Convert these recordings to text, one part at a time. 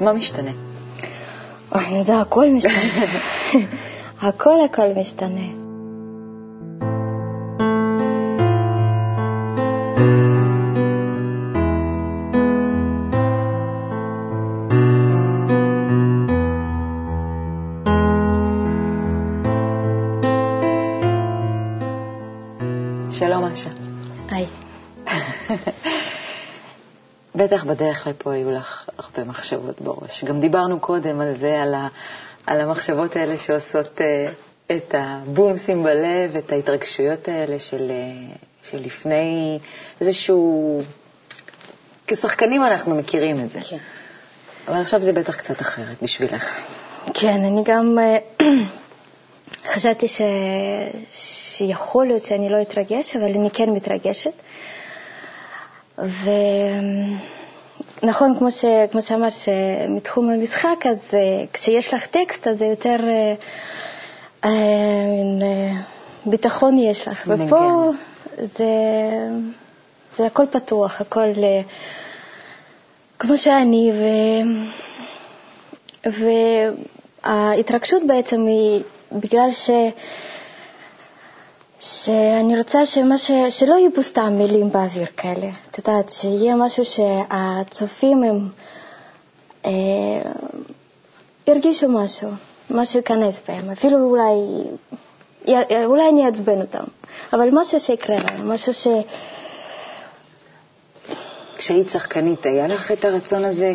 מה משתנה? אוי, נו, זה הכל משתנה. הכל הכל משתנה. שלום, אשה. היי. בטח בדרך לפה היו לך הרבה מחשבות בראש. גם דיברנו קודם על זה, על, ה, על המחשבות האלה שעושות uh, את הבומסים בלב, את ההתרגשויות האלה של, uh, של לפני איזשהו... כשחקנים אנחנו מכירים את זה. כן. אבל עכשיו זה בטח קצת אחרת בשבילך. כן, אני גם אה, חשבתי ש... שיכול להיות שאני לא אתרגש, אבל אני כן מתרגשת. ונכון, כמו, ש... כמו שאמרת, שמתחום המשחק, אז אה, כשיש לך טקסט, אז זה יותר אה, מין, אה, ביטחון יש לך. מגן. ופה זה, זה הכל פתוח, הכל אה, כמו שאני, ו... וההתרגשות בעצם היא בגלל ש... שאני רוצה שמה ש... שלא יהיו פה סתם מילים באוויר כאלה. את יודעת, שיהיה משהו שהצופים הם אה, ירגישו משהו, משהו ייכנס בהם, אפילו אולי, אולי אני אעצבן אותם, אבל משהו שיקרה להם, משהו ש... כשהיית שחקנית, היה לך את הרצון הזה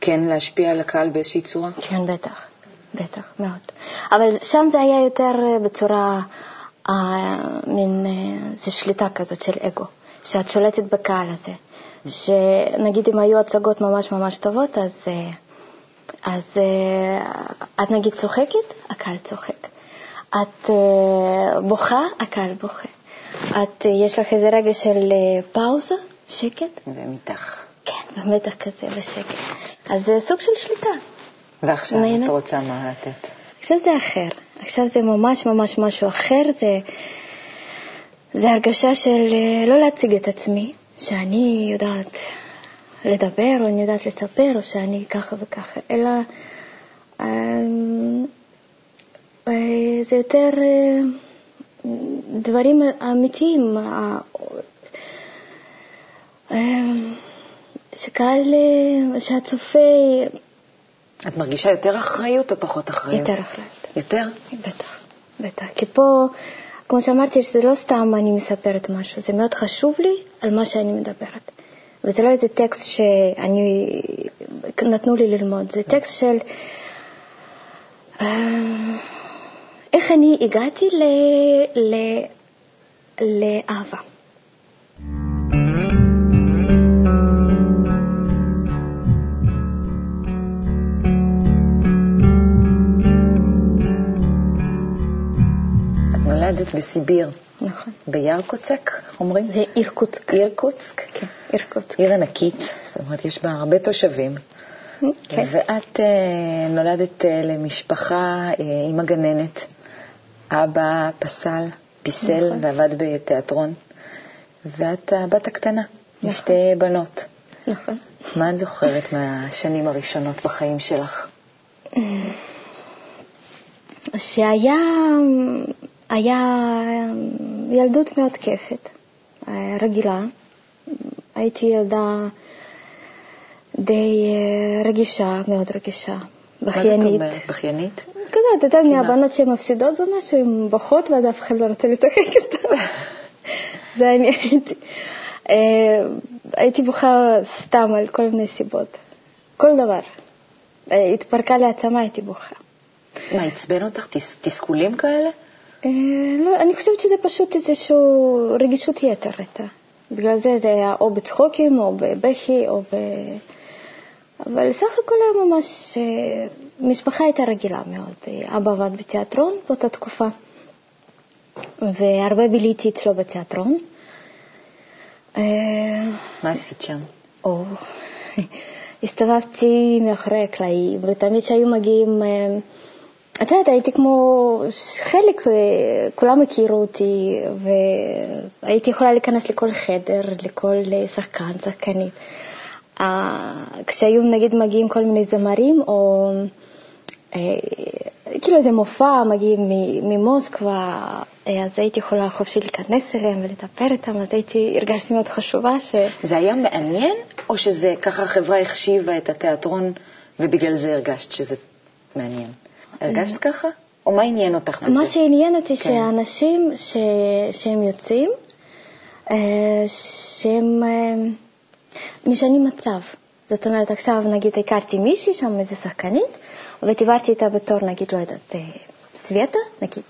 כן להשפיע על הקהל באיזושהי צורה? כן, בטח, בטח, מאוד. אבל שם זה היה יותר אה, בצורה, מין, אה, זה שליטה כזאת של אגו, שאת שולטת בקהל הזה. שנגיד אם היו הצגות ממש ממש טובות, אז, אה, אז אה, את נגיד צוחקת, הקהל צוחק. את אה, בוכה, הקהל בוכה. את, אה, יש לך איזה רגע של אה, פאוזה, שקט, ומתח. כן, במתח כזה, בשקט. אז זה סוג של שליטה. ועכשיו נהנית? את רוצה מה לתת? עכשיו זה אחר. עכשיו זה ממש ממש משהו אחר. זה, זה הרגשה של אה, לא להציג את עצמי, שאני יודעת לדבר, או אני יודעת לספר, או שאני ככה וככה, אלא אמ, אה, זה יותר אה, דברים אמיתיים. אה, שקהל, שהצופה את מרגישה יותר אחריות או פחות אחריות? יותר אחראית. יותר? בטח, בטח. כי פה, כמו שאמרתי, זה לא סתם אני מספרת משהו, זה מאוד חשוב לי על מה שאני מדברת. וזה לא איזה טקסט שאני, נתנו לי ללמוד, זה טקסט של אה, איך אני הגעתי ל, ל, לאהבה. נולדת בסיביר, נכון. בירקוצק, אומרים? זה אירקוטסק. אירקוצק. כן, אירקוטסק. עיר ענקית, זאת אומרת, יש בה הרבה תושבים. כן. ואת אה, נולדת אה, למשפחה אה, עם הגננת. אבא פסל, פיסל נכון. ועבד בתיאטרון. ואת הבת הקטנה, נכון. משתי בנות. נכון. מה את זוכרת מהשנים הראשונות בחיים שלך? שהיה היה ילדות מאוד כיפת, אה, רגילה. הייתי ילדה די אה, רגישה, מאוד רגישה, מה זאת. אומרת? בכיינית? כזה, את יודעת, כמעט. מהבנות שהן מפסידות במשהו, הן בוכות ואז אף אחד לא רוצה לשחק איתן. זה אני הייתי. אה, הייתי בוכה סתם על כל מיני סיבות. כל דבר. התפרקה לי העצמה, הייתי בוכה. מה, עצבן אותך? תס- תסכולים כאלה? אה, לא, אני חושבת שזה פשוט איזושהי רגישות יתר הייתה. בגלל זה זה היה או בצחוקים, או בבכי, או ב... אבל סך הכל היה ממש... אה, משפחה הייתה רגילה מאוד. אה, אבא עבד בתיאטרון באותה תקופה, והרבה ביליתי אצלו בתיאטרון. אה, מה עשית שם? או, הסתובבתי מאחורי הקלעים, ותמיד כשהיו מגיעים, אה, את יודעת, הייתי כמו חלק, אה, כולם הכירו אותי, והייתי יכולה להיכנס לכל חדר, לכל אה, שחקן, שחקנית. כשהיו נגיד מגיעים כל מיני זמרים, או כאילו איזה מופע מגיעים ממוסקבה, אז הייתי יכולה חופשי להיכנס אליהם ולדבר איתם, אז הייתי, הרגשתי מאוד חשובה ש... זה היה מעניין, או שזה ככה החברה החשיבה את התיאטרון ובגלל זה הרגשת שזה מעניין? הרגשת ככה? או מה עניין אותך בזה? מה שעניין אותי, כן. שאנשים ש... שהם יוצאים, שהם משנים מצב. זאת אומרת, עכשיו נגיד הכרתי מישהי שם, איזה שחקנית, ודיברתי איתה בתור, נגיד, לא יודעת, סווטה, נגיד.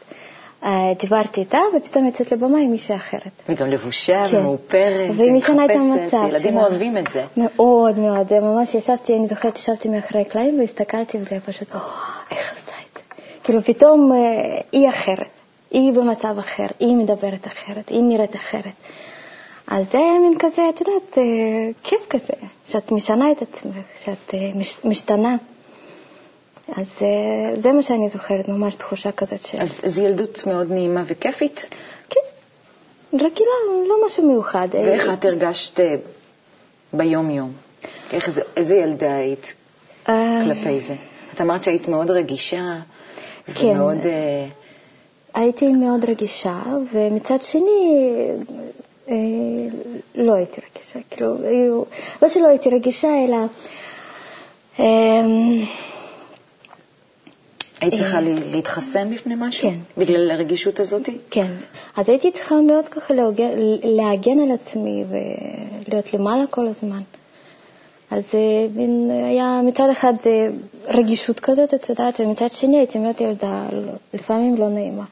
דיברתי איתה, ופתאום יוצאת לבמה עם מישהי אחרת. וגם לבושה כן. ומאופרת, והיא משנה את המצב ילדים שלה. אוהבים את זה. מאוד מאוד. זה ממש ישבתי, אני זוכרת, ישבתי מאחורי הקלעים והסתכלתי, וזה פשוט, או, איך. כאילו, פתאום היא אחרת. היא במצב אחר, היא מדברת אחרת, היא נראית אחרת. אז זה מין כזה, את יודעת, כיף כזה, שאת משנה את עצמך, שאת משתנה. אז זה מה שאני זוכרת, ממש תחושה כזאת ש... אז זו ילדות מאוד נעימה וכיפית? כן, רגילה, לא משהו מיוחד. ואיך את הרגשת ביום-יום? איזה, איזה ילדה היית כלפי זה? את אמרת שהיית מאוד רגישה כן. ומאוד... הייתי מאוד רגישה, ומצד שני לא הייתי רגישה. כאילו, לא שלא הייתי רגישה, אלא... היית צריכה להתחסן בפני משהו? כן. בגלל הרגישות הזאת? כן. אז הייתי צריכה מאוד ככה להגן על עצמי ולהיות למעלה כל הזמן. אז היה מצד אחד רגישות כזאת, את יודעת, ומצד שני הייתי מאוד ילדה, לפעמים לא נעימה.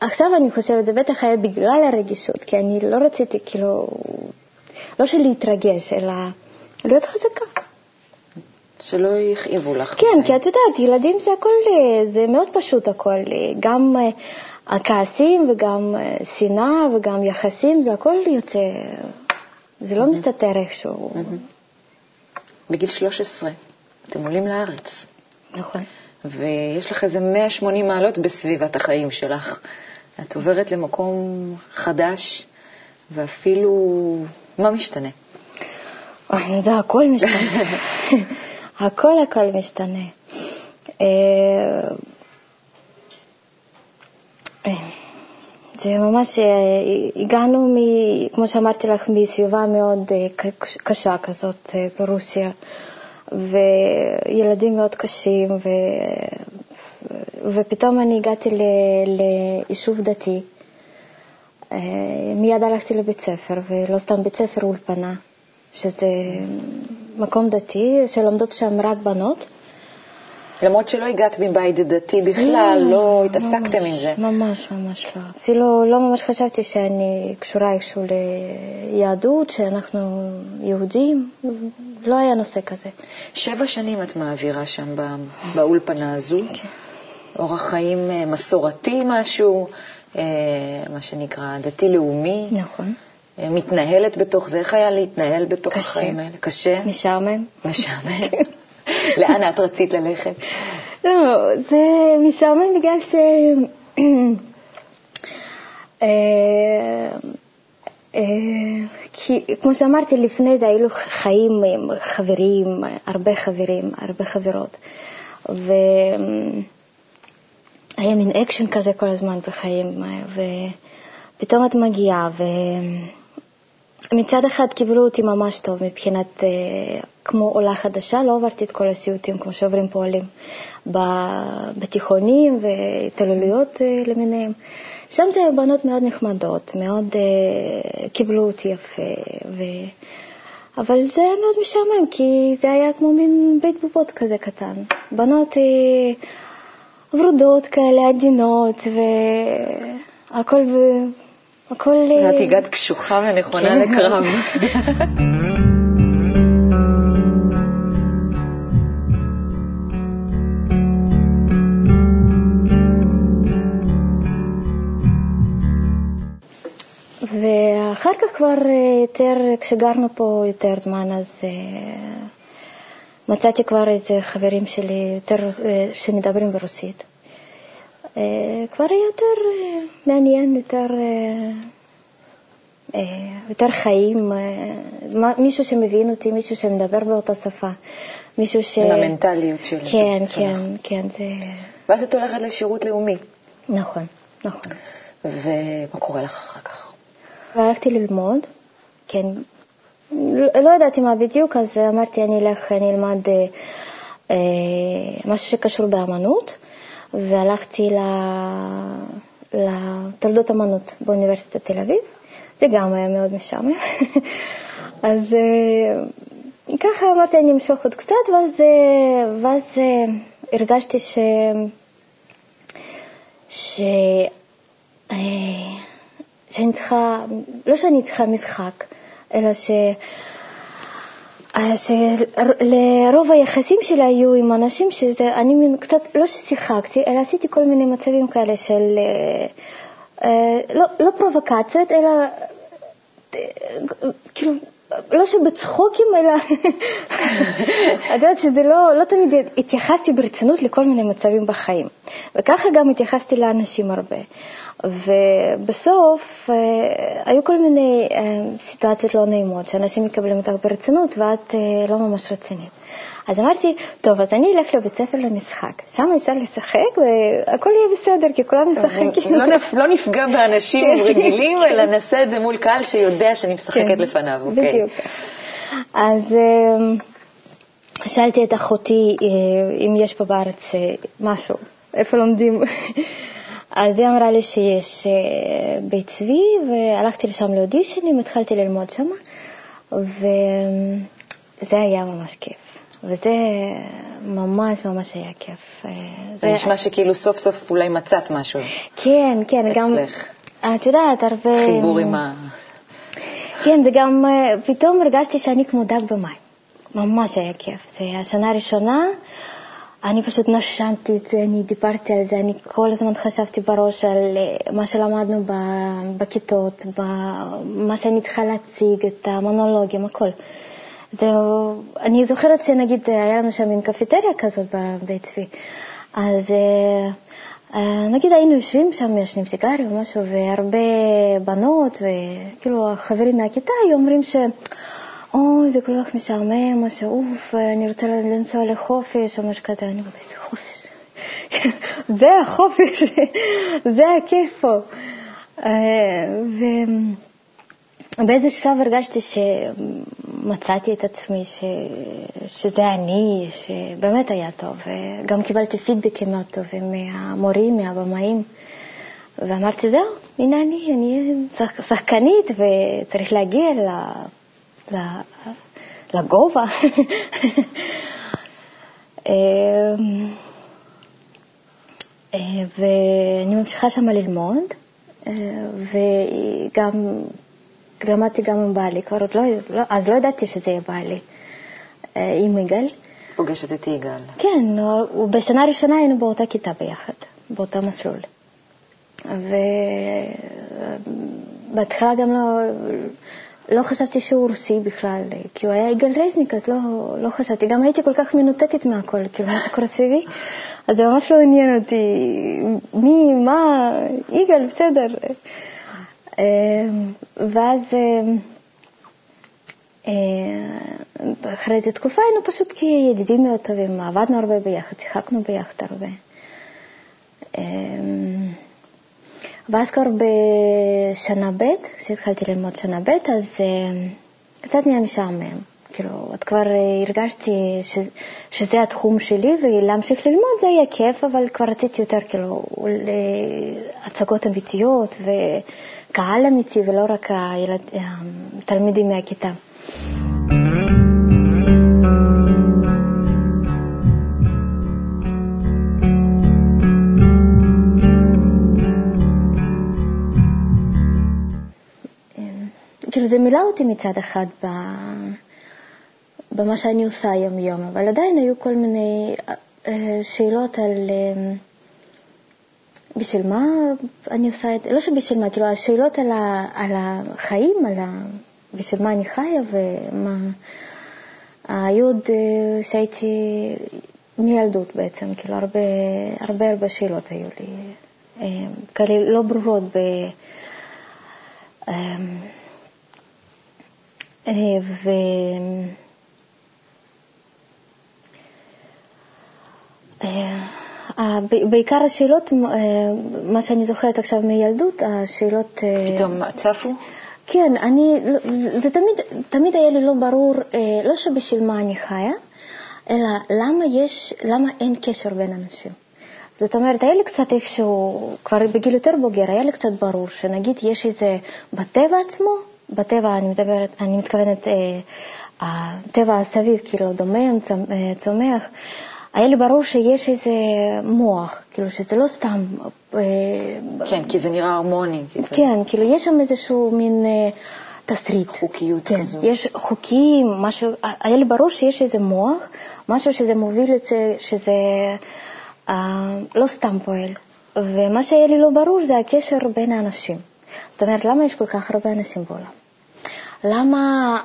עכשיו אני חושבת, זה בטח היה בגלל הרגישות, כי אני לא רציתי, כאילו, לא שלהתרגש, אלא להיות חזקה. שלא יכאיבו לך. כן, כי את יודעת, ילדים זה הכל, זה מאוד פשוט הכל, גם הכעסים וגם שנאה וגם יחסים, זה הכל יוצא, זה לא מסתתר איכשהו. בגיל 13 אתם עולים לארץ. נכון. ויש לך איזה 180 מעלות בסביבת החיים שלך. את עוברת למקום חדש, ואפילו, מה משתנה? זה הכל משתנה. הכל הכל משתנה. זה ממש, הגענו, מ, כמו שאמרתי לך, מסביבה מאוד קשה כזאת ברוסיה, וילדים מאוד קשים, ו, ופתאום אני הגעתי ל, ליישוב דתי. מיד הלכתי לבית ספר, ולא סתם בית ספר, אולפנה. שזה מקום דתי, שלומדות שם רק בנות. למרות שלא הגעת מבית דתי בכלל, לא, לא התעסקתם עם זה. ממש, ממש לא. אפילו לא ממש חשבתי שאני קשורה איכשהו ליהדות, שאנחנו יהודים, לא היה נושא כזה. שבע שנים את מעבירה שם באולפנה הזו. כן. אורח חיים אה, מסורתי משהו, אה, מה שנקרא דתי-לאומי. נכון. מתנהלת בתוך זה? איך היה להתנהל בתוך קשה. החיים האלה? קשה. משעמם. משעמם. לאן את רצית ללכת? לא, זה משעמם בגלל ש... אה, אה, כי כמו שאמרתי לפני זה, היו חיים עם חברים, הרבה חברים, הרבה חברות. והיה מין אקשן כזה כל הזמן בחיים, ופתאום את מגיעה, ו... מצד אחד קיבלו אותי ממש טוב מבחינת, אה, כמו עולה חדשה, לא עברתי את כל הסיוטים כמו שעוברים פה עולים בתיכונים והתעללויות אה, למיניהם. שם זה בנות מאוד נחמדות, מאוד אה, קיבלו אותי יפה, ו... אבל זה היה מאוד משעמם, כי זה היה כמו מין בית בובות כזה קטן. בנות אה, ורודות כאלה, עדינות, והכל הכל... את הגעת קשוחה ונכונה כן. לקרב. ואחר כך כבר אה, יותר, כשגרנו פה יותר זמן, אז uh, מצאתי כבר איזה חברים שלי יותר, שמדברים ברוסית. כבר יותר מעניין, יותר יותר חיים, מישהו שמבין אותי, מישהו שמדבר באותה שפה, מישהו ש... עם המנטליות של... כן, כן, כן, זה... ואז את הולכת לשירות לאומי. נכון, נכון. ומה קורה לך אחר כך? והלכתי ללמוד, כן. לא ידעתי מה בדיוק, אז אמרתי, אני אלך, אני אלמד אה, אה, משהו שקשור באמנות, והלכתי לתולדות אמנות באוניברסיטת תל אביב. זה גם היה מאוד משעמם. אז אה, ככה אמרתי, אני אמשוך עוד קצת, ואז, אה, ואז אה, הרגשתי ש... ש... שאני צריכה, לא שאני צריכה משחק, אלא ש... שלרוב היחסים שלי היו עם אנשים שזה, אני קצת, לא ששיחקתי, אלא עשיתי כל מיני מצבים כאלה של, לא, לא פרובוקציות, אלא כאילו, לא שבצחוקים, אלא את יודעת שזה לא, לא תמיד התייחסתי ברצינות לכל מיני מצבים בחיים. וככה גם התייחסתי לאנשים הרבה. ובסוף אה, היו כל מיני אה, סיטואציות לא נעימות, שאנשים מקבלים אותך ברצינות ואת אה, לא ממש רצינית. אז אמרתי, טוב, אז אני אלך לבית ספר למשחק, שם אפשר לשחק והכל יהיה בסדר, כי כולם משחקים. לא, לא נפגע באנשים כן. רגילים. אלא נעשה את זה מול קהל שיודע שאני משחקת כן, לפניו, אוקיי. בדיוק. אז שאלתי את אחותי אם יש פה בארץ משהו, איפה לומדים. אז היא אמרה לי שיש אה, בית צבי, והלכתי לשם לאודישנים, התחלתי ללמוד שם, וזה היה ממש כיף. וזה ממש ממש היה כיף. אה, זה נשמע שכאילו סוף סוף אולי מצאת משהו. כן, כן, גם... אצלך. את יודעת, הרבה... חיבור עם ה... כן, זה גם, אה, פתאום הרגשתי שאני כמו דג במים. ממש היה כיף. זה השנה הראשונה. אני פשוט נשמתי את זה, אני דיברתי על זה, אני כל הזמן חשבתי בראש על אה, מה שלמדנו בכיתות, מה שאני צריכה להציג, את המונולוגים, הכל. זהו, אני זוכרת שנגיד היה לנו שם מין קפיטריה כזאת בבית צבי, אז אה, אה, נגיד היינו יושבים שם, ישנים סיגריה או משהו, והרבה בנות, וכאילו החברים מהכיתה היו אומרים ש... אוי, זה כל כך משעמם, משהו, אוף, אני רוצה לנסוע לחופש או משהו כזה, אני אומרת, חופש. זה החופש, זה הכיף פה. אה, ובאיזה שלב הרגשתי שמצאתי את עצמי, ש... שזה אני, שבאמת היה טוב, וגם קיבלתי פידבקים מאוד טובים מהמורים, מהבמאים. ואמרתי, זהו, הנה אני, אני שחקנית וצריך להגיע לגובה. אמ, אה, ואני ממשיכה שם ללמוד, אה, וגם למדתי גם עם בעלי, כבר עוד לא, לא, אז לא ידעתי שזה יהיה בעלי, אה, עם יגאל. פוגשת את יגאל. כן, בשנה הראשונה היינו באותה כיתה ביחד, באותו מסלול. ובהתחלה גם לא, לא חשבתי שהוא רוסי בכלל, כי הוא היה יגאל רזניק, אז לא, לא חשבתי. גם הייתי כל כך מנותקת מהכל, כאילו, מה שקורה סביבי, אז זה ממש לא עניין אותי מי, מה, יגאל, בסדר. ואז אחרי איזו תקופה היינו פשוט כידידים מאוד טובים, עבדנו הרבה ביחד, שיחקנו ביחד הרבה. ואז כבר בשנה ב', כשהתחלתי ללמוד שנה ב', אז קצת נהיה משעמם. כאילו, את כבר הרגשתי שזה התחום שלי, ולהמשיך ללמוד זה יהיה כיף, אבל כבר רציתי יותר כאילו להצגות אמיתיות וקהל אמיתי, ולא רק הילד, התלמידים מהכיתה. כאילו זה מילא אותי מצד אחד ב... במה שאני עושה יום-יום, אבל עדיין היו כל מיני אה, שאלות על אה, בשביל מה אני עושה את זה, לא שבשביל מה, כאילו השאלות על, ה... על החיים, על ה... בשביל מה אני חיה ומה... היו עוד אה, שהייתי מילדות בעצם, כאילו הרבה הרבה, הרבה שאלות היו לי, כאלה לא ברורות ב... ו... בעיקר השאלות, מה שאני זוכרת עכשיו מילדות, השאלות... פתאום צפו? כן, אני, זה תמיד, תמיד היה לי לא ברור, לא שבשביל מה אני חיה, אלא למה יש, למה אין קשר בין אנשים. זאת אומרת, היה לי קצת איכשהו, כבר בגיל יותר בוגר, היה לי קצת ברור שנגיד יש איזה, בטבע עצמו, בטבע אני מדברת, אני מתכוונת, אה, הטבע הסביב, כאילו דומם, צומח, היה לי ברור שיש איזה מוח, כאילו שזה לא סתם... כן, כי זה נראה הרמוני. כן, כאילו יש שם איזשהו מין תסריט. חוקיות כן, כזו. יש חוקים, משהו, היה לי ברור שיש איזה מוח, משהו שזה מוביל את זה, שזה אה, לא סתם פועל. ומה שהיה לי לא ברור זה הקשר בין האנשים. זאת אומרת, למה יש כל כך הרבה אנשים בעולם? למה,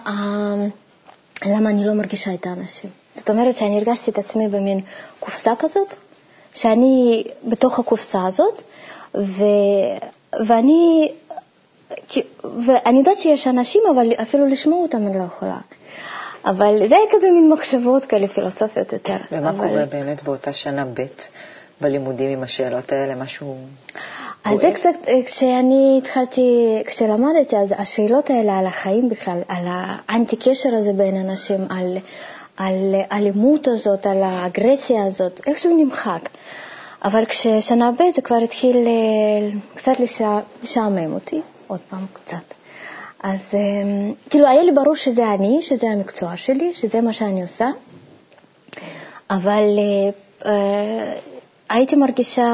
למה אני לא מרגישה את האנשים? זאת אומרת שאני הרגשתי את עצמי במין קופסה כזאת, שאני בתוך הקופסה הזאת, ו... ואני, ואני יודעת שיש אנשים, אבל אפילו לשמוע אותם אני לא יכולה. אבל זה היה כזה מין מחשבות כאלה פילוסופיות יותר. ומה אבל... קורה באמת באותה שנה ב' בלימודים עם השאלות האלה? משהו... אז זה קצת, כשאני התחלתי, כשלמדתי, אז השאלות האלה על החיים בכלל, על האנטי-קשר הזה בין אנשים, על על האלימות הזאת, על האגרסיה הזאת, איכשהו נמחק. אבל כששנה ב' זה כבר התחיל אה, קצת לשעמם אותי, עוד פעם קצת. אז אה, כאילו היה לי ברור שזה אני, שזה המקצוע שלי, שזה מה שאני עושה, אבל אה, הייתי מרגישה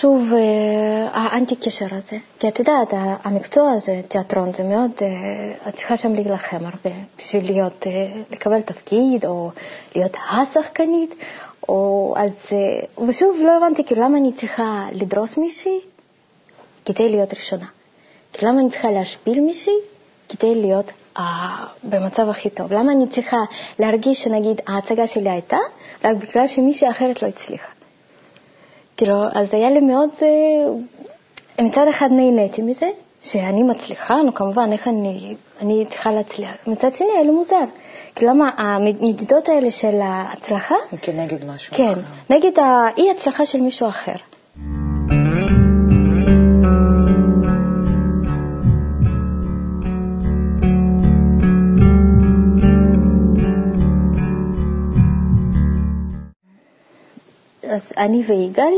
שוב, אה, האנטי קשר הזה. כי את יודעת, המקצוע הזה, תיאטרון, זה מאוד, אה, את צריכה שם להילחם הרבה בשביל להיות, אה, לקבל תפקיד, או להיות השחקנית, או אז, ושוב, לא הבנתי, כאילו, למה אני צריכה לדרוס מישהי כדי להיות ראשונה? כי למה אני צריכה להשפיל מישהי כדי להיות אה, במצב הכי טוב? למה אני צריכה להרגיש שנגיד ההצגה שלי הייתה רק בגלל שמישהי אחרת לא הצליחה? כאילו, אז היה לי מאוד, אה, מצד אחד נהניתי מזה, שאני מצליחה, נו כמובן, איך אני, אני צריכה להצליח. מצד שני, היה לי מוזר. כי למה המדידות האלה של ההצלחה... כנגד משהו כן, אחר. נגד האי-הצלחה של מישהו אחר. אני ויגאל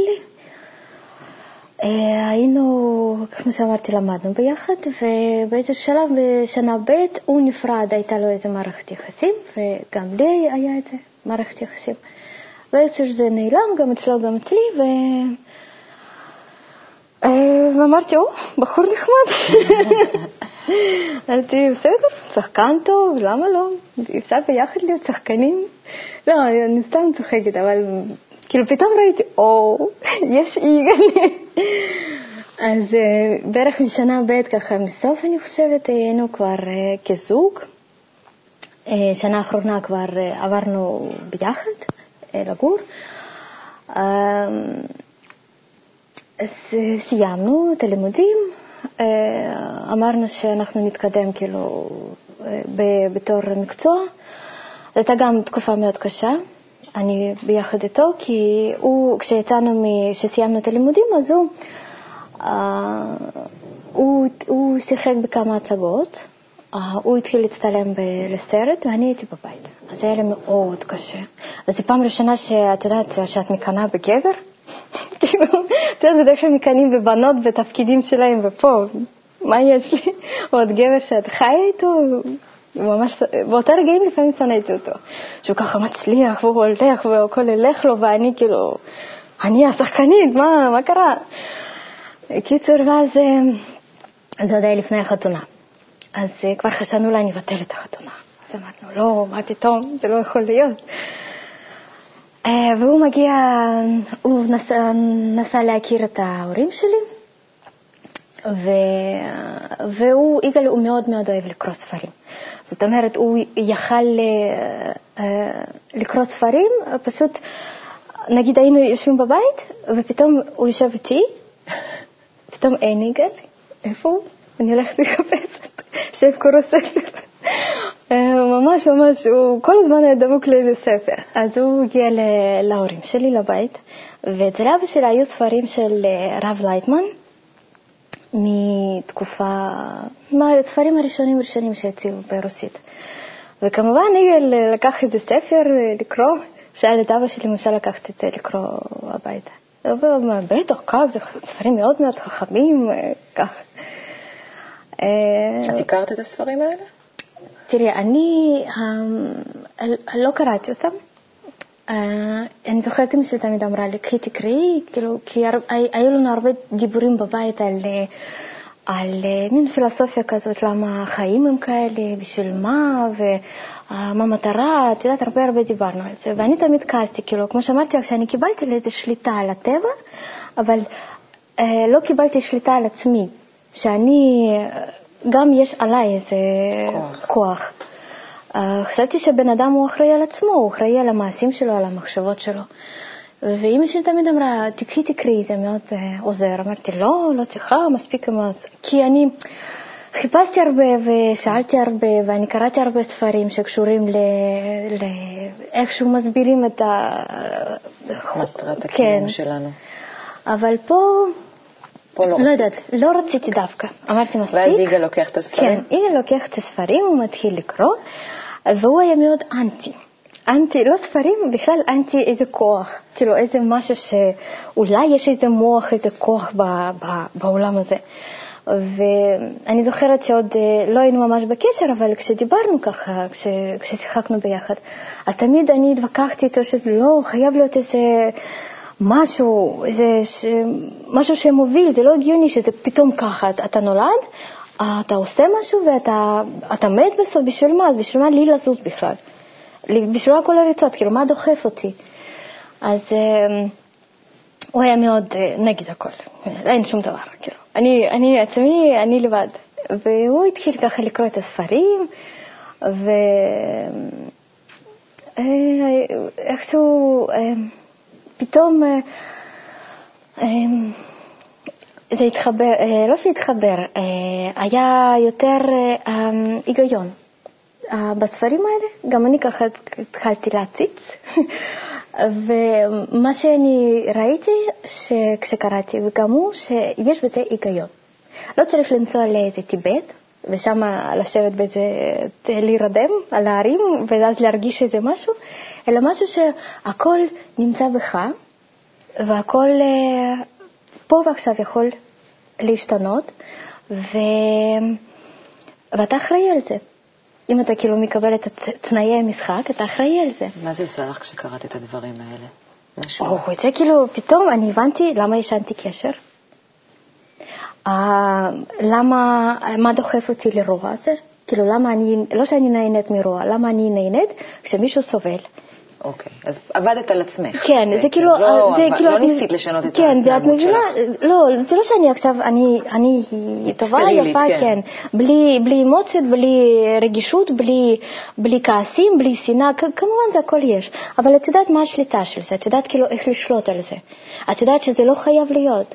אה, היינו, כמו שאמרתי, למדנו ביחד, ובאיזה שלב בשנה ב' הוא נפרד, הייתה לו איזה מערכת יחסים, וגם לי היה איזה מערכת יחסים. ואיכשהו זה נעלם, גם אצלו, גם אצלי, ו... אה, ואמרתי, או, בחור נחמד. אמרתי, בסדר, שחקן טוב, למה לא? אפשר ביחד להיות שחקנים? לא, אני סתם צוחקת, אבל כאילו פתאום ראיתי, או, יש יגאל. אז אה, בערך משנה ב' ככה, מסוף אני חושבת, היינו כבר אה, כזוג. אה, שנה האחרונה כבר עברנו ביחד לגור. אז סיימנו את הלימודים, אמרנו שאנחנו נתקדם כאילו בתור מקצוע. זו הייתה גם תקופה מאוד קשה. אני ביחד איתו, כי הוא, כשיצאנו, כשסיימנו את הלימודים, אז הוא, uh, הוא, הוא שיחק בכמה הצגות, uh, הוא התחיל להצטלם לסרט ואני הייתי בבית. אז היה לי מאוד קשה. אז זו פעם ראשונה שאת יודעת שאת מקנאה בגבר. כאילו, את יודעת, בדרך כלל מקנאים בבנות בתפקידים שלהם, ופה, מה יש לי? עוד גבר שאת חיה איתו, ממש, באותה רגעים לפעמים שנאתי אותו. שהוא ככה מצליח והוא הולך והכל ילך לו ואני כאילו, אני השחקנית, מה, מה קרה? קיצור, ואז זה עוד היה לפני החתונה. אז כבר חשבנו אולי נבטל את החתונה. אז אמרנו, לא, מה פתאום, זה לא יכול להיות. והוא מגיע, הוא נסע, נסע להכיר את ההורים שלי, ו... והוא, יגאל, הוא מאוד מאוד אוהב לקרוא ספרים. זאת אומרת, הוא יכל אה, אה, לקרוא ספרים, פשוט, נגיד היינו יושבים בבית, ופתאום הוא יושב איתי, פתאום אין יגאל, איפה הוא? אני הולכת לחפש אותו. שב קורא ספר. אה, ממש ממש, הוא כל הזמן היה דבוק לאיזה ספר. אז הוא הגיע להורים שלי לבית, ואצל אבא שלי היו ספרים של הרב לייטמן, מתקופה, מהספרים הראשונים הראשונים שהציעו ברוסית. וכמובן יגאל לקח איזה ספר לקרוא, שאל את אבא שלי למשל לקחת את זה לקרוא הביתה. והוא אומר, בטח, כך, זה ספרים מאוד מאוד חכמים, כך. את הכרת את הספרים האלה? תראי, אני לא קראתי אותם. אני זוכרת אמא שלי תמיד אמרה לי, קחי תקראי, כאילו, כי היו לנו הרבה דיבורים בבית על, על מין פילוסופיה כזאת, למה החיים הם כאלה, בשביל מה, ומה המטרה, את יודעת, הרבה הרבה דיברנו על זה. ואני תמיד כעסתי, כאילו, כמו שאמרתי לך, שאני קיבלתי איזו שליטה על הטבע, אבל לא קיבלתי שליטה על עצמי, שאני גם יש עליי איזה כוח. כוח. Uh, חשבתי שבן אדם הוא אחראי על עצמו, הוא אחראי על המעשים שלו, על המחשבות שלו. ואימא שלי תמיד אמרה, תקחי תקראי, זה מאוד uh, עוזר. אמרתי, לא, לא צריכה, מספיק עם זה. כי אני חיפשתי הרבה ושאלתי הרבה, ואני קראתי הרבה ספרים שקשורים לאיכשהו מסבירים את ה... מטרת הקיום כן. שלנו. אבל פה... פה לא, לא יודעת, לא רציתי דווקא. אמרתי מספיק. ואז יגאל לוקח את הספרים? כן, יגאל לוקח את הספרים, הוא מתחיל לקרוא, והוא היה מאוד אנטי. אנטי, לא ספרים, בכלל אנטי איזה כוח, כאילו איזה משהו שאולי יש איזה מוח, איזה כוח ב, ב, בעולם הזה. ואני זוכרת שעוד אה, לא היינו ממש בקשר, אבל כשדיברנו ככה, כש, כששיחקנו ביחד, אז תמיד אני התווכחתי איתו שזה לא, חייב להיות איזה... משהו, זה ש... משהו שמוביל, זה לא הגיוני שזה פתאום ככה, אתה נולד, אתה עושה משהו ואתה מת בסוף, בשביל מה? אז בשביל מה לי לזוז בכלל? בשביל כל הריצות, כאילו, מה דוחף אותי? אז אה, הוא היה מאוד אה, נגד הכל, אין שום דבר, כאילו. אני, אני עצמי, אני לבד. והוא התחיל ככה לקרוא את הספרים, ואיכשהו... אה, פתאום אה, אה, זה התחבר, אה, לא שהתחבר, היה יותר היגיון. בספרים האלה גם אני ככה התחלתי להציץ, ומה שאני ראיתי כשקראתי, וגם הוא, שיש בזה היגיון. לא צריך לנסוע לאיזה טיבט, ושם לשבת באיזה, להירדם על ההרים, ואז להרגיש איזה משהו, אלא משהו שהכל נמצא בך, והכל אה, פה ועכשיו יכול להשתנות, ו... ואתה אחראי על זה. אם אתה כאילו מקבל את תנאי המשחק, אתה אחראי על זה. מה זה עשה לך כשקראת את הדברים האלה? או, זה כאילו, פתאום אני הבנתי למה יש אנטי קשר. Uh, למה, מה דוחף אותי לרוע הזה? כאילו, למה אני, לא שאני נהנית מרוע, למה אני נהנית כשמישהו סובל? אוקיי, אז עבדת על עצמך. כן, זה כאילו... לא, זה כאילו... לא ניסית לשנות את כן, ההתנהגות שלך. לא, זה לא שאני עכשיו, אני, אני טובה, יפה, כן. כן. בלי, בלי אמוציות, בלי רגישות, בלי, בלי כעסים, בלי שנאה, כמובן זה הכל יש. אבל את יודעת מה השליטה של זה, את יודעת כאילו איך לשלוט על זה. את יודעת שזה לא חייב להיות.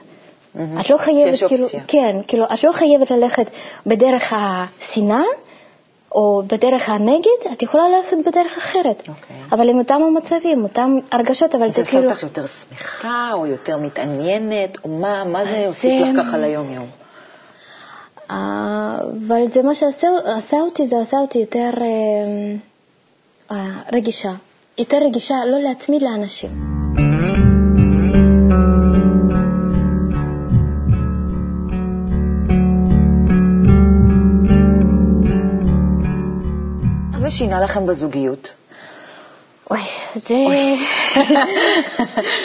את לא חייבת, כאילו, כן, כאילו, את לא חייבת ללכת בדרך השנאה, או בדרך הנגד, את יכולה ללכת בדרך אחרת. Okay. אוקיי. אבל עם אותם המצבים, אותם הרגשות, אבל זה, זה כאילו... זה עושה אותך יותר שמחה, או יותר מתעניינת, או מה, מה זה הוסיף לך ככה ליום-יום? אבל זה מה שעשה אותי, זה עשה אותי יותר uh, uh, רגישה. יותר רגישה, לא לעצמי, לאנשים. זה שינה לכם בזוגיות? אוי, זה...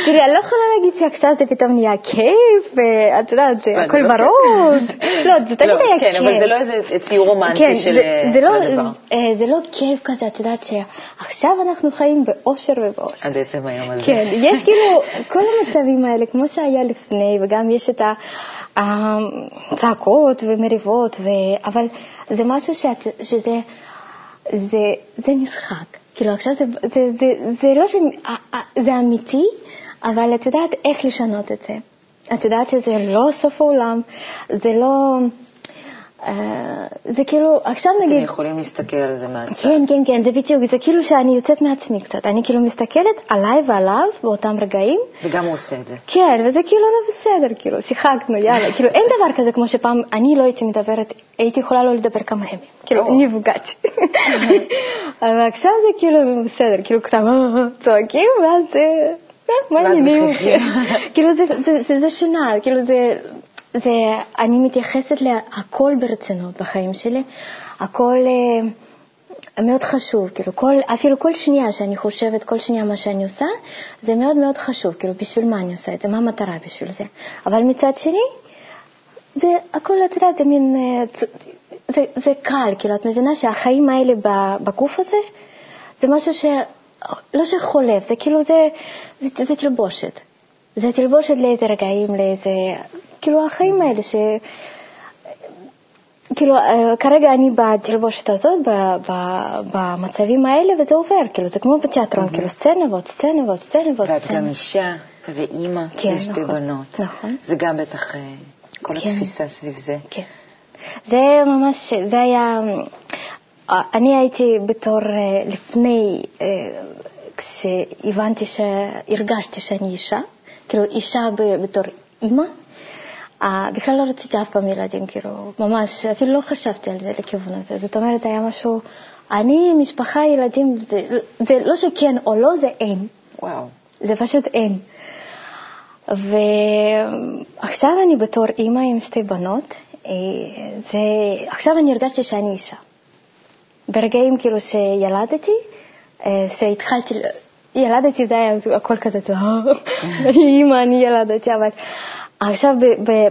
תראי, אני לא יכולה להגיד שעכשיו זה פתאום נהיה כיף, ואת יודעת, זה הכל לא ורוד. לא, זה תמיד לא, היה כיף. כן, אבל זה לא איזה ציור רומנטי כן, של לא, הדבר. אה, זה לא כיף כזה, את יודעת שעכשיו אנחנו חיים באושר ובאושר. עד עצם היום הזה. כן, יש כאילו כל המצבים האלה, כמו שהיה לפני, וגם יש את הצעקות ומריבות, אבל זה משהו שזה... זה, זה משחק. כאילו עכשיו זה, זה, זה, זה לא ש... זה אמיתי, אבל את יודעת איך לשנות את זה. את יודעת שזה לא סוף העולם, זה לא... אה, זה כאילו, עכשיו נגיד... אתם יכולים להסתכל על זה מהצד. כן, כן, כן, זה בדיוק, זה כאילו שאני יוצאת מעצמי קצת. אני כאילו מסתכלת עליי ועליו באותם רגעים. וגם הוא עושה את זה. כן, וזה כאילו לא בסדר, כאילו, שיחקנו, יאללה. כאילו, אין דבר כזה כמו שפעם אני לא הייתי מדברת, הייתי יכולה לא לדבר כמה ימים. כאילו, נפגעתי. אבל עכשיו זה כאילו בסדר, כאילו, כתב צועקים, ואז... מה העניינים? כאילו זה שינה, כאילו זה זה, אני מתייחסת להכל ברצינות בחיים שלי, הכל אה, מאוד חשוב, כאילו כל, אפילו כל שנייה שאני חושבת, כל שנייה מה שאני עושה, זה מאוד מאוד חשוב, כאילו בשביל מה אני עושה את זה, מה המטרה בשביל זה. אבל מצד שני, זה הכל, את יודעת, זה מין, אה, זה, זה קל, כאילו את מבינה שהחיים האלה בגוף הזה, זה משהו ש... לא שחולף, זה כאילו, זה, זה, זה תלבושת. זה תלבושת לאיזה רגעים, לאיזה החיים האלה, ש... כאילו, אה, כרגע אני בתלבושת הזאת, במצבים האלה, וזה עובר, כאילו, זה כמו בתיאטרון, כאילו, סצנה ועוד סצנה ועוד סצנה ועוד סצנה. ואת גם אישה ואימא כן, לשתי נכון, בנות. נכון. זה גם בטח, אה, כל כן. התפיסה סביב זה. כן. זה ממש, זה היה, אה, אני הייתי בתור לפני, כשהבנתי, שהרגשתי שאני אישה, כאילו אישה בתור אימא, בכלל לא רציתי אף פעם ילדים, כאילו, ממש, אפילו לא חשבתי על זה לכיוון הזה. זאת אומרת, היה משהו, אני, משפחה, ילדים, זה, זה לא שכן או לא, זה אין. וואו. זה פשוט אין. ועכשיו אני בתור אימא עם שתי בנות, ועכשיו אני הרגשתי שאני אישה. ברגעים כאילו שילדתי, אה, שהתחלתי, ילדתי זה היה הכל כזה, אני אימא, אני ילדתי, אבל עכשיו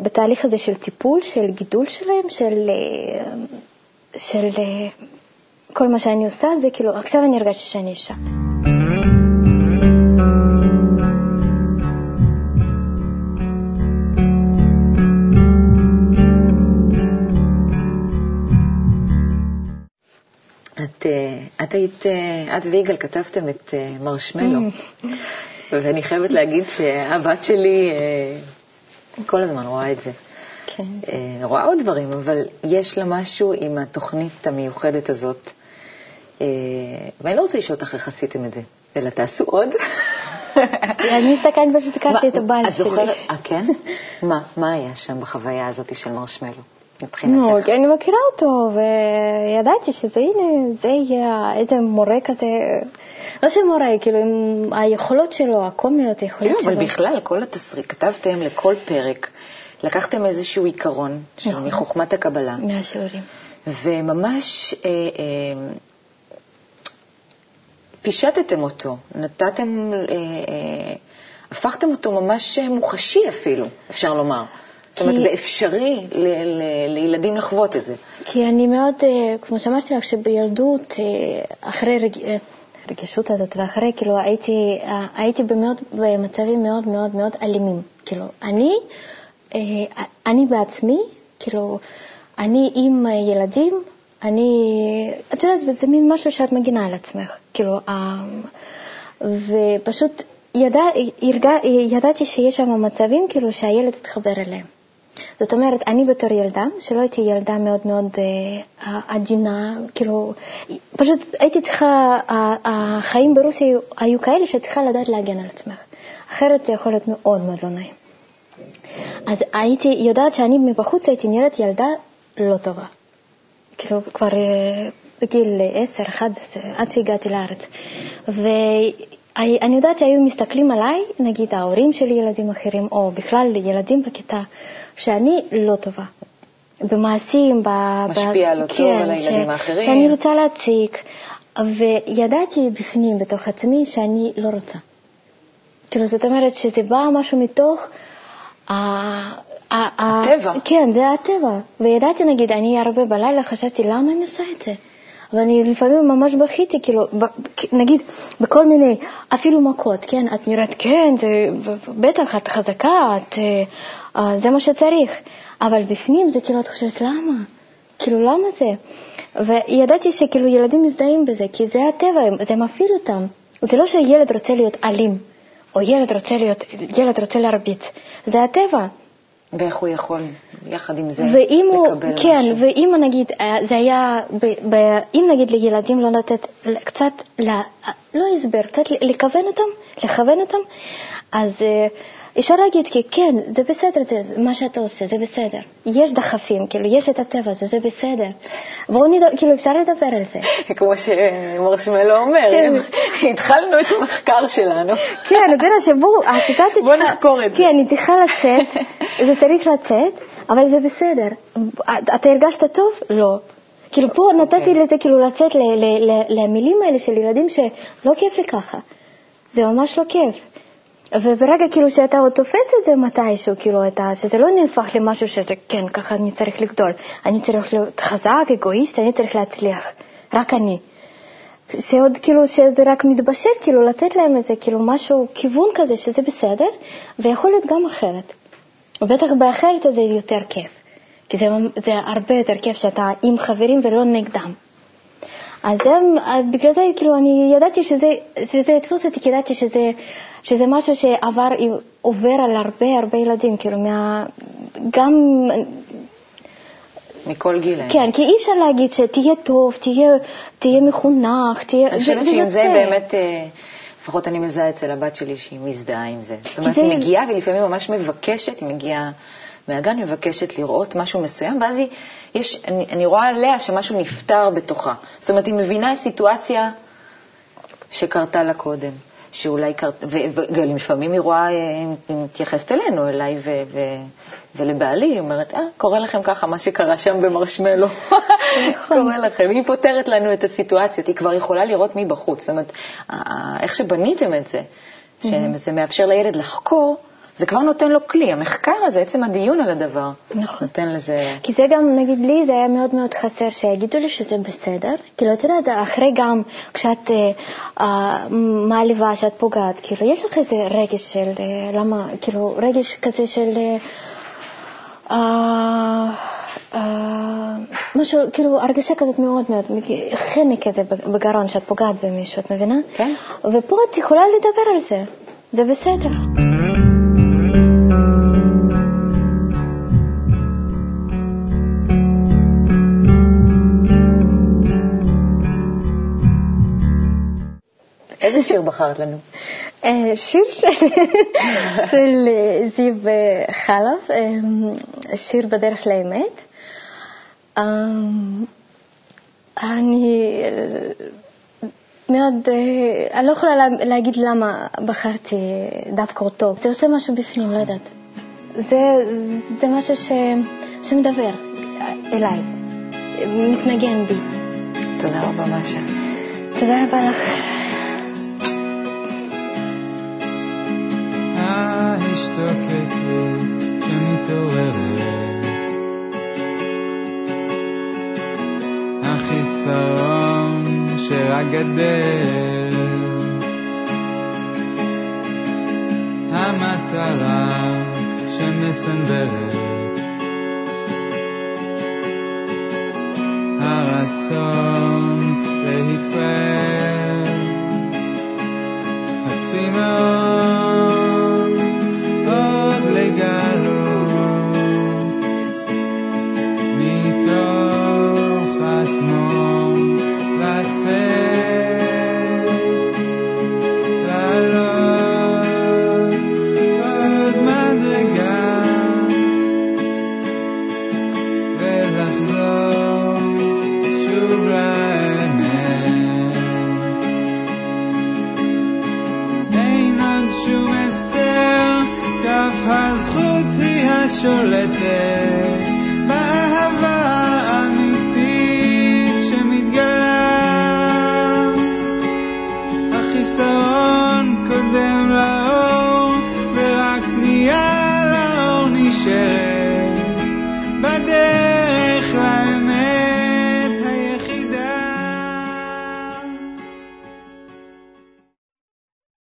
בתהליך הזה של טיפול, של גידול שלהם, של, אה, של אה, כל מה שאני עושה, זה כאילו, עכשיו אני הרגשתי שאני אישה. את, אה, את היית, את ויגאל כתבתם את מרשמלו, mm. ואני חייבת להגיד שהבת שלי כל הזמן רואה את זה. כן. אה, רואה עוד דברים, אבל יש לה משהו עם התוכנית המיוחדת הזאת. אה, ואני לא רוצה לשאול אותך איך עשיתם את זה, אלא תעשו עוד. אני הסתכלת פשוט לקחתי את הבית שלי. את זוכרת, אה, כן? מה, מה היה שם בחוויה הזאת של מרשמלו? מבחינתך. אני מכירה אותו, וידעתי שזה, הנה, זה יהיה איזה מורה כזה לא של מורה, כאילו עם היכולות שלו, הקומיות, היכולות שלו. אבל בכלל, כל התסריט, כתבתם לכל פרק, לקחתם איזשהו עיקרון נכון. מחוכמת הקבלה. מהשיעורים. וממש אה, אה, פישטתם אותו, נתתם, אה, אה, הפכתם אותו ממש מוחשי אפילו, אפשר לומר. זאת אומרת, באפשרי לילדים לחוות את זה. כי אני מאוד, אה, כמו שאמרתי לך, שבילדות, אה, אחרי. הרגישות הזאת, ואחרי, כאילו, הייתי, הייתי במאוד, במצבים מאוד מאוד מאוד אלימים. כאילו, אני, אה, אני בעצמי, כאילו, אני עם ילדים, אני, את יודעת, זה מין משהו שאת מגינה על עצמך, כאילו, אה, ופשוט ידע, ירגע, ידעתי שיש שם מצבים, כאילו, שהילד התחבר אליהם. זאת אומרת, אני בתור ילדה, שלא הייתי ילדה מאוד מאוד אה, עדינה, כאילו, פשוט הייתי צריכה, החיים ברוסיה היו, היו כאלה שאת צריכה לדעת להגן על עצמך, אחרת זה יכול להיות מאוד מאוד לא נעים. אז הייתי יודעת שאני מבחוץ הייתי נראית ילדה לא טובה. כאילו, כבר אה, בגיל 10, 11, עד שהגעתי לארץ. ואני יודעת שהיו מסתכלים עליי, נגיד ההורים של ילדים אחרים, או בכלל ילדים בכיתה, שאני לא טובה. במעשים, ב... משפיע לא כן, טוב על הילדים האחרים. שאני רוצה להציג, וידעתי בפנים, בתוך עצמי, שאני לא רוצה. כאילו, זאת אומרת שזה בא משהו מתוך... הטבע. כן, זה הטבע. וידעתי, נגיד, אני הרבה בלילה חשבתי, למה אני עושה את זה? ואני לפעמים ממש בכיתי, כאילו, נגיד, בכל מיני, אפילו מכות, כן, את נראית, כן, זה, בטח, את חזקה, את, אה, אה, זה מה שצריך, אבל בפנים זה כאילו, את חושבת, למה? כאילו, למה זה? וידעתי שכאילו ילדים מזדהים בזה, כי זה הטבע, זה מפעיל אותם. זה לא שילד רוצה להיות אלים, או ילד רוצה להיות, ילד רוצה להרביץ, זה הטבע. ואיך הוא יכול יחד עם זה ואם הוא, לקבל כן, משהו. ואם נגיד, אה, זה היה, ב, ב, אם נגיד לילדים לא לתת קצת, ל, לא הסבר, קצת לכוון אותם, לכוון אותם, אז אה, אפשר להגיד כי כן, זה בסדר, זה, מה שאתה עושה, זה בסדר. יש דחפים, כאילו, יש את הטבע הזה, זה בסדר. בואו נדבר, כאילו, אפשר לדבר על זה. כמו שמרשמלו אומר, כן. התחלנו את המחקר שלנו. כן, אתה יודע שבואו, הסיטואציה בוא נחקור את זה. כן, היא צריכה לצאת, זה צריך לצאת, אבל זה בסדר. אתה הרגשת טוב? לא. כאילו פה נתתי אוקיי. לזה כאילו לצאת למילים האלה של ילדים שלא כיף לי ככה. זה ממש לא כיף. וברגע כאילו שאתה עוד תופס את זה מתישהו, כאילו אתה, שזה לא נהפך למשהו שזה כן, ככה אני צריך לגדול. אני צריך להיות חזק, אגואיסט, אני צריך להצליח. רק אני. שעוד כאילו שזה רק מתבשל, כאילו לתת להם איזה כאילו משהו, כיוון כזה שזה בסדר, ויכול להיות גם אחרת. ובטח באחרת זה יותר כיף. כי זה, זה הרבה יותר כיף שאתה עם חברים ולא נגדם. אז, הם, אז בגלל זה, כאילו, אני ידעתי שזה, שזה יתפוס אותי, כי ידעתי שזה, שזה משהו שעבר, עובר על הרבה הרבה ילדים, כאילו, מה, גם, מכל גילאים. כן, כי אי אפשר להגיד שתהיה טוב, תהיה, תהיה מחונך, תהיה... אני חושבת שעם זה באמת, אה, לפחות אני מזהה אצל הבת שלי שהיא מזדהה עם זה. זאת אומרת, זה- היא מגיעה ולפעמים ממש מבקשת, היא מגיעה מהגן, מבקשת לראות משהו מסוים, ואז היא, יש, אני, אני רואה עליה שמשהו נפתר בתוכה. זאת אומרת, היא מבינה סיטואציה שקרתה לה קודם. שאולי קרתה, ולפעמים היא רואה, אה, היא מתייחסת אלינו, אליי ו, ו, ולבעלי, היא אומרת, אה, קורה לכם ככה מה שקרה שם במרשמלו. קורה לכם. היא פותרת לנו את הסיטואציות, היא כבר יכולה לראות מבחוץ. זאת אומרת, איך שבניתם את זה, שזה מאפשר לילד לחקור, זה כבר נותן לו כלי. המחקר הזה, עצם הדיון על הדבר, נכון. נותן לזה... כי זה גם, נגיד לי, זה היה מאוד מאוד חסר שיגידו לי שזה בסדר. כאילו, את יודעת, אחרי גם, כשאת אה, אה, מעליבה, שאת פוגעת, כאילו, יש לך איזה רגש של, אה, למה, כאילו, רגש כזה של... אה, אה, אה, משהו, כאילו, הרגשה כזאת מאוד מאוד, חנק כזה בגרון, שאת פוגעת במישהו, את מבינה? כן. ופה את יכולה לדבר על זה, זה בסדר. איזה שיר בחרת לנו? אה, שיר של- אה, זיו אה, אה, שיר בדרך לאמת. אני מאוד, אני לא יכולה לה- להגיד למה בחרתי דווקא אותו. זה עושה משהו בפנים, לא יודעת. זה, זה משהו ש, שמדבר אליי, מתנגן בי. תודה רבה, משה. תודה רבה לך. ההשתוקקות שמתעוררת, החיסרון שרק גדל, המטרה שמסנדרת, הרצון